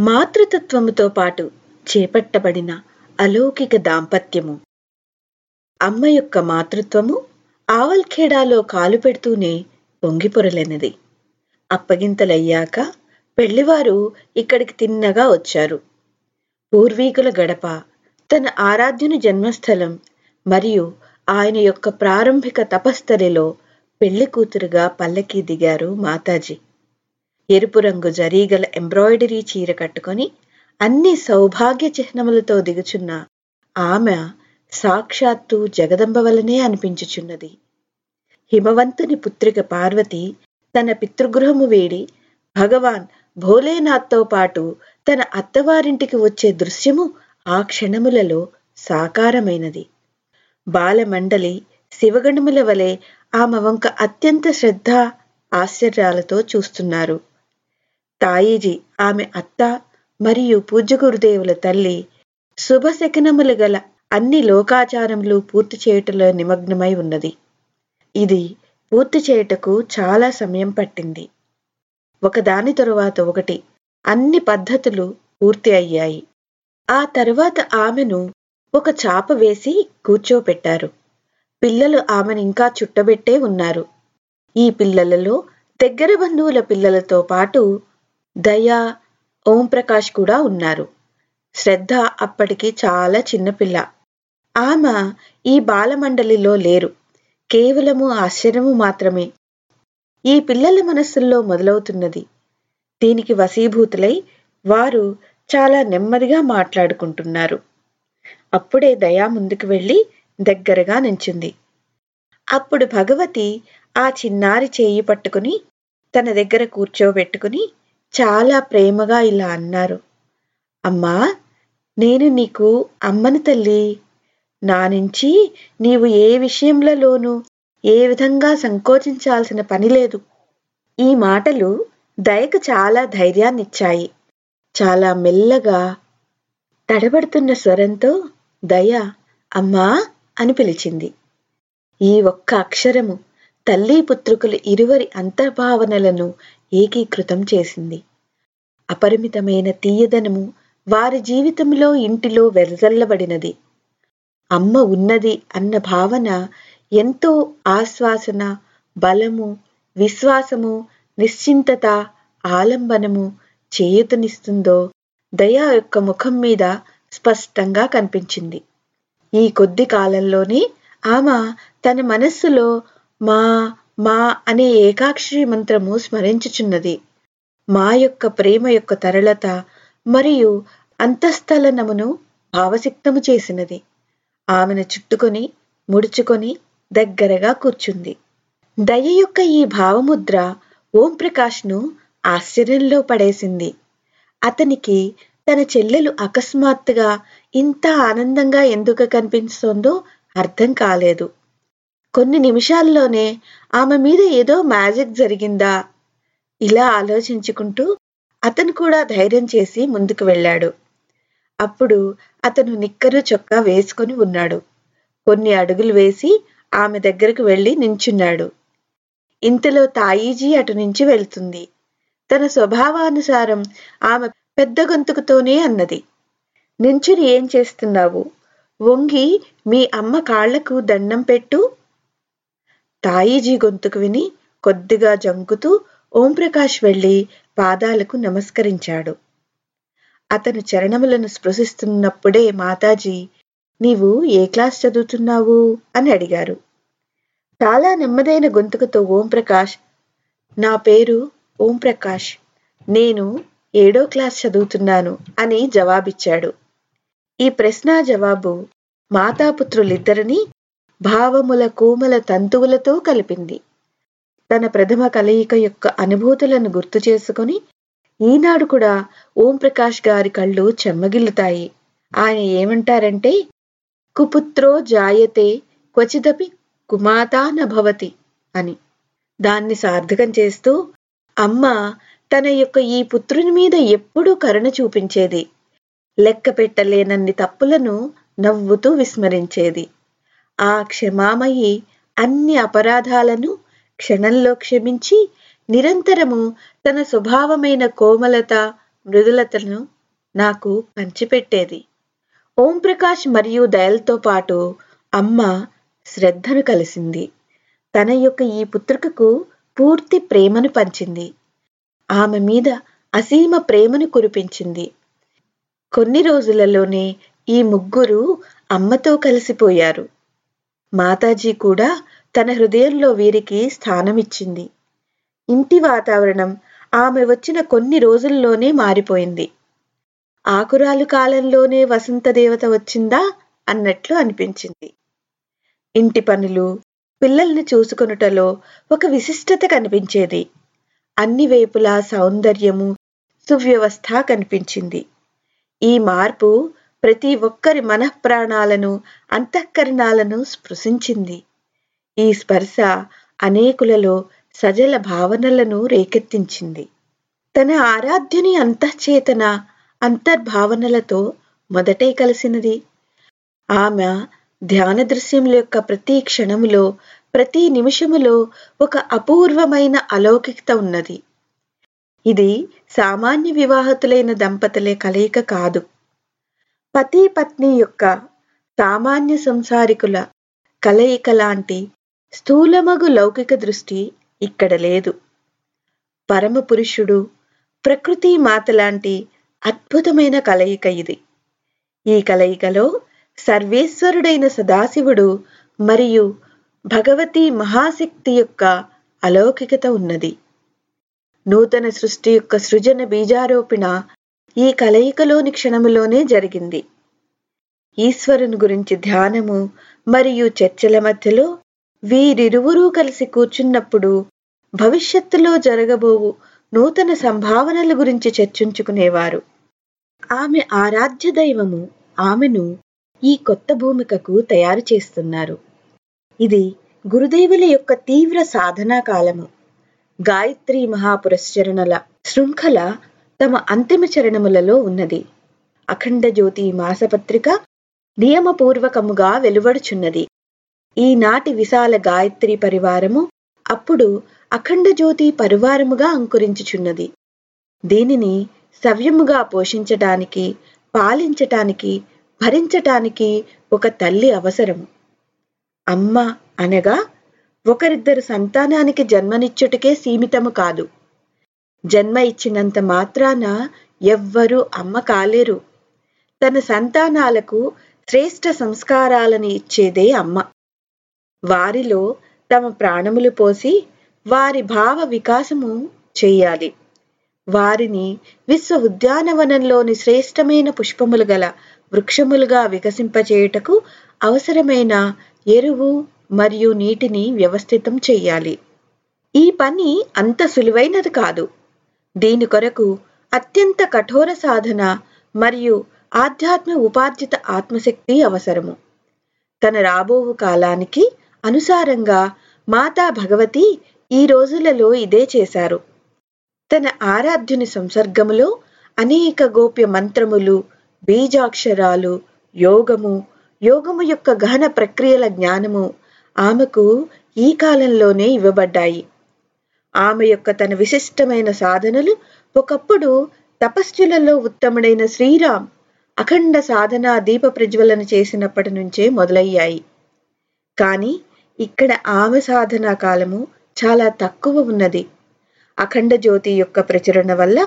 మాతృతత్వముతో పాటు చేపట్టబడిన అలౌకిక దాంపత్యము. అమ్మ యొక్క మాతృత్వము ఆవల్ఖేడాలో కాలు పెడుతూనే పొంగిపొరలేనిది. అప్పగింతలయ్యాక పెళ్ళివారు ఇక్కడికి తిన్నగా వచ్చారు. పూర్వీకుల గడప తన ఆరాధ్యుని జన్మస్థలం మరియు ఆయన యొక్క ప్రారంభిక తపస్థలిలో పెళ్ళి కూతురుగా పల్లకి దిగారు మాతాజీ. ఎరుపు రంగు జరీగల ఎంబ్రాయిడరీ చీర కట్టుకొని అన్ని సౌభాగ్య చిహ్నములతో దిగుచున్న ఆమె సాక్షాత్తు జగదంబ వలనే అనిపించుచున్నది. హిమవంతుని పుత్రిక పార్వతి తన పితృగృహము వేడి భగవాన్ భోలేనాథ్తో పాటు తన అత్తవారింటికి వచ్చే దృశ్యము ఆ క్షణములలో సాకారమైనది. బాలమండలి శివగణముల వలె ఆమె వంక అత్యంత శ్రద్ధ ఆశ్చర్యాలతో చూస్తున్నారు. తాయిజీ ఆమె అత్త మరియు పూజ్య గురుదేవుల తల్లి శుభశకనములు గల అన్ని లోకాచారములు పూర్తి చేయుటలో నిమగ్నమై ఉన్నది. ఇది పూర్తి చేయుటకు చాలా సమయం పట్టింది. ఒకదాని తరువాత ఒకటి అన్ని పద్ధతులు పూర్తి అయ్యాయి. ఆ తర్వాత ఆమెను ఒక చాప వేసి కూర్చోపెట్టారు. పిల్లలు ఆమెను ఇంకా చుట్టబెట్టే ఉన్నారు. ఈ పిల్లలలో దగ్గర బంధువుల పిల్లలతో పాటు దయా ఓంప్రకాష్ కూడా ఉన్నారు. శ్రద్ధ అప్పటికి చాలా చిన్నపిల్ల. ఆమె ఈ బాలమండలిలో లేరు. కేవలము ఆశ్చర్యము మాత్రమే. ఈ పిల్లల మనస్సుల్లో మొదలవుతున్నది. దీనికి వశీభూతులై వారు చాలా నెమ్మదిగా మాట్లాడుకుంటున్నారు. అప్పుడే దయా ముందుకు వెళ్ళి దగ్గరగా నించుంది. అప్పుడు భగవతి ఆ చిన్నారి చేయి పట్టుకుని తన దగ్గర కూర్చోబెట్టుకుని చాలా ప్రేమగా ఇలా అన్నారు. అమ్మా నేను నీకు అమ్మని తల్లి. నా నుంచి నీవు ఏ విషయంలోనూ ఏ విధంగా సంకోచించాల్సిన పని లేదు. ఈ మాటలు దయకు చాలా ధైర్యాన్నిచ్చాయి. చాలా మెల్లగా తడబడుతున్న స్వరంతో దయ అమ్మా అని పిలిచింది. ఈ ఒక్క అక్షరము తల్లి పుత్రుకుల ఇరువరి అంతర్భావనలను ఏకీకృతం చేసింది. అపరిమితమైన తీయదనము వారి జీవితంలో ఇంటిలో వెరజల్లబడినది అమ్మ ఉన్నది అన్న భావన ఎంతో ఆశ్వాసన బలము విశ్వాసము నిశ్చింతత ఆలంబనము చేయుతనిస్తుందో దయా యొక్క ముఖం మీద స్పష్టంగా కనిపించింది. ఈ కొద్ది కాలంలోనే ఆమె తన మనస్సులో మా మా అనే ఏకాక్షరి మంత్రము స్మరించుచున్నది. మా యొక్క ప్రేమ యొక్క తరళత మరియు అంతఃస్థలనమును భావసిక్తము చేసినది. ఆమెను చుట్టుకొని ముడుచుకొని దగ్గరగా కూర్చుంది. దయ యొక్క ఈ భావముద్ర ఓంప్రకాష్ను ఆశ్చర్యంలో పడేసింది. అతనికి తన చెల్లెలు అకస్మాత్తుగా ఇంత ఆనందంగా ఎందుకు కనిపిస్తోందో అర్థం కాలేదు. కొన్ని నిమిషాల్లోనే ఆమె మీద ఏదో మ్యాజిక్ జరిగిందా? ఇలా ఆలోచించుకుంటూ అతను కూడా ధైర్యం చేసి ముందుకు వెళ్ళాడు. అప్పుడు అతను నిక్కరు చొక్కా వేసుకొని ఉన్నాడు. కొన్ని అడుగులు వేసి ఆమె దగ్గరకు వెళ్ళి నించున్నాడు. ఇంతలో తాయిజీ అటు నుంచి వెళ్తుంది. తన స్వభావానుసారం ఆమె పెద్ద గొంతుకుతోనే అన్నది. నించుని ఏం చేస్తున్నావు? వంగి మీ అమ్మ కాళ్ళకు దండం పెట్టు. తాయిజీ గొంతుకు విని కొద్దిగా జంకుతూ ఓంప్రకాష్ వెళ్ళి పాదాలకు నమస్కరించాడు. అతను చరణములను స్పృశిస్తున్నప్పుడే మాతాజీ నీవు ఏ క్లాస్ చదువుతున్నావు? అని అడిగారు. చాలా నెమ్మదైన గొంతుకుతో ఓంప్రకాష్ నా పేరు ఓంప్రకాష్. నేను ఏడో క్లాస్ చదువుతున్నాను అని జవాబిచ్చాడు. ఈ ప్రశ్న జవాబు మాతాపుత్రులిద్దరినీ భావముల కోమల తంతువులతో కలిపింది. తన ప్రథమ కలయిక యొక్క అనుభూతులను గుర్తు చేసుకొని ఈనాడు కూడా ఓంప్రకాష్ గారి కళ్ళు చెమ్మగిల్లుతాయి. ఆయన ఏమంటారంటే కుపుత్రో జాయతే క్వచిదపి కుమాతా నభవతి అని. దాన్ని సార్థకం చేస్తూ అమ్మ తన యొక్క ఈ పుత్రుని మీద ఎప్పుడూ కరుణ చూపించేది. లెక్క పెట్టలేనన్ని తప్పులను నవ్వుతూ విస్మరించేది. ఆ క్షమామయి అన్ని అపరాధాలను క్షణంలో క్షమించి నిరంతరము తన స్వభావమైన కోమలత మృదులతను నాకు పంచిపెట్టేది. ఓం ప్రకాష్ మరియు దయల్తో పాటు అమ్మ శ్రద్ధను కలిసింది. తన యొక్క ఈ పుత్రికకు పూర్తి ప్రేమను పంచింది. ఆమె మీద అసీమ ప్రేమను కురిపించింది. కొన్ని రోజులలోనే ఈ ముగ్గురు అమ్మతో కలిసిపోయారు. మాతాజీ కూడా తన హృదయంలో వీరికి స్థానమిచ్చింది. ఇంటి వాతావరణం ఆమె వచ్చిన కొన్ని రోజుల్లోనే మారిపోయింది. ఆకురాలు కాలంలోనే వసంత దేవత వచ్చిందా అన్నట్లు అనిపించింది. ఇంటి పనులు పిల్లల్ని చూసుకొనుటలో ఒక విశిష్టత కనిపించేది. అన్ని వైపులా సౌందర్యము సువ్యవస్థ కనిపించింది. ఈ మార్పు ప్రతి ఒక్కరి మనఃప్రాణాలను అంతఃకరణాలను స్పృశించింది. ఈ స్పర్శ అనేకులలో సజల భావనలను రేకెత్తించింది. తన ఆరాధ్యుని అంతఃచేతన అంతర్భావనలతో మొదటే కలిసినది. ఆమె ధ్యాన దృశ్యముల యొక్క ప్రతి క్షణములో ప్రతి నిమిషములో ఒక అపూర్వమైన అలౌకికత ఉన్నది. ఇది సామాన్య వివాహతులైన దంపతులే కలయిక కాదు. పతి పత్ని యొక్క సామాన్య సంసారికుల కలయిక లాంటి స్థూలమగు లౌకిక దృష్టి ఇక్కడ లేదు. పరమ పురుషుడు ప్రకృతి మాత లాంటి అద్భుతమైన కలయిక ఇది. ఈ కలయికలో సర్వేశ్వరుడైన సదాశివుడు మరియు భగవతి మహాశక్తి యొక్క అలౌకికత ఉన్నది. నూతన సృష్టి యొక్క సృజన బీజారోపణ ఈ కలయికలోని క్షణములోనే జరిగింది. ఈశ్వరుని గురించి ధ్యానము మరియు చర్చల మధ్యలో వీరిరువురూ కలిసి కూర్చున్నప్పుడు భవిష్యత్తులో జరగబోవు నూతన సంభావనల గురించి చర్చించుకునేవారు. ఆమె ఆరాధ్య దైవము ఆమెను ఈ కొత్త భూమికకు తయారు చేస్తున్నారు. ఇది గురుదేవుల యొక్క తీవ్ర సాధనా కాలము. గాయత్రి మహాపురశ్చరణల శృంఖల తమ అంతిమ చరణములలో ఉన్నది. అఖండ జ్యోతి మాసపత్రిక నియమపూర్వకముగా వెలువడుచున్నది. ఈనాటి విశాల గాయత్రి పరివారము అప్పుడు అఖండ జ్యోతి పరివారముగా అంకురించుచున్నది. దీనిని సవ్యముగా పోషించటానికి పాలించటానికి భరించటానికి ఒక తల్లి అవసరము. అమ్మ అనగా ఒకరిద్దరు సంతానానికి జన్మనిచ్చుటకే సీమితము కాదు. జన్మ ఇచ్చినంత మాత్రాన ఎవ్వరూ అమ్మ కాలేరు. తన సంతానాలకు శ్రేష్ఠ సంస్కారాలని ఇచ్చేదే అమ్మ. వారిలో తమ ప్రాణములు పోసి వారి భావ వికాసము చేయాలి. వారిని విశ్వ ఉద్యానవనంలోని శ్రేష్టమైన పుష్పములు గల వృక్షములుగా వికసింపచేయుటకు అవసరమైన ఎరువు మరియు నీటిని వ్యవస్థితం చేయాలి. ఈ పని అంత సులువైనది కాదు. దీని కొరకు అత్యంత కఠోర సాధన మరియు ఆధ్యాత్మ ఉపార్జిత ఆత్మశక్తి అవసరము. తన రాబోవు కాలానికి అనుసారంగా మాతా భగవతి ఈ రోజులలో ఇదే చేశారు. తన ఆరాధ్యుని సంసర్గములో అనేక గోప్య మంత్రములు బీజాక్షరాలు యోగము యోగము యొక్క గహన ప్రక్రియల జ్ఞానము ఆమెకు ఈ కాలంలోనే ఇవ్వబడ్డాయి. ఆమె యొక్క తన విశిష్టమైన సాధనలు ఒకప్పుడు తపస్సులలో ఉత్తముడైన శ్రీరామ్ అఖండ సాధన దీప ప్రజ్వలన చేసినప్పటి నుంచే మొదలయ్యాయి. కానీ ఇక్కడ ఆమె సాధనా కాలము చాలా తక్కువ ఉన్నది. అఖండ జ్యోతి యొక్క ప్రచురణ వల్ల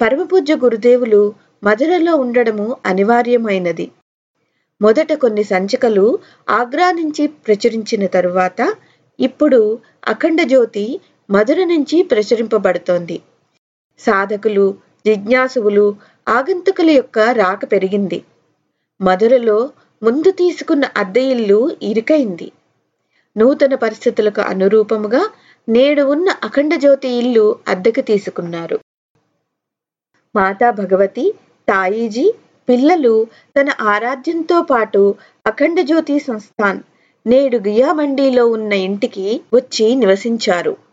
పరమపూజ్య గురుదేవులు మధురలో ఉండడము అనివార్యమైనది. మొదట కొన్ని సంచికలు ఆగ్రా నుంచి ప్రచురించిన తరువాత ఇప్పుడు అఖండ జ్యోతి మధుర నుంచి ప్రచురింపబడుతోంది. సాధకులు జిజ్ఞాసువులు ఆగంతుకుల యొక్క రాక పెరిగింది. మధురలో ముందు తీసుకున్న అద్దె ఇల్లు ఇరుకైంది. నూతన పరిస్థితులకు అనురూపముగా నేడు ఉన్న అఖండ జ్యోతి ఇల్లు అద్దెకు తీసుకున్నారు. మాతా భగవతి తాయిజీ పిల్లలు తన ఆరాధ్యంతో పాటు అఖండ జ్యోతి సంస్థాన్ నేడు గియామండీలో ఉన్న ఇంటికి వచ్చి నివసించారు.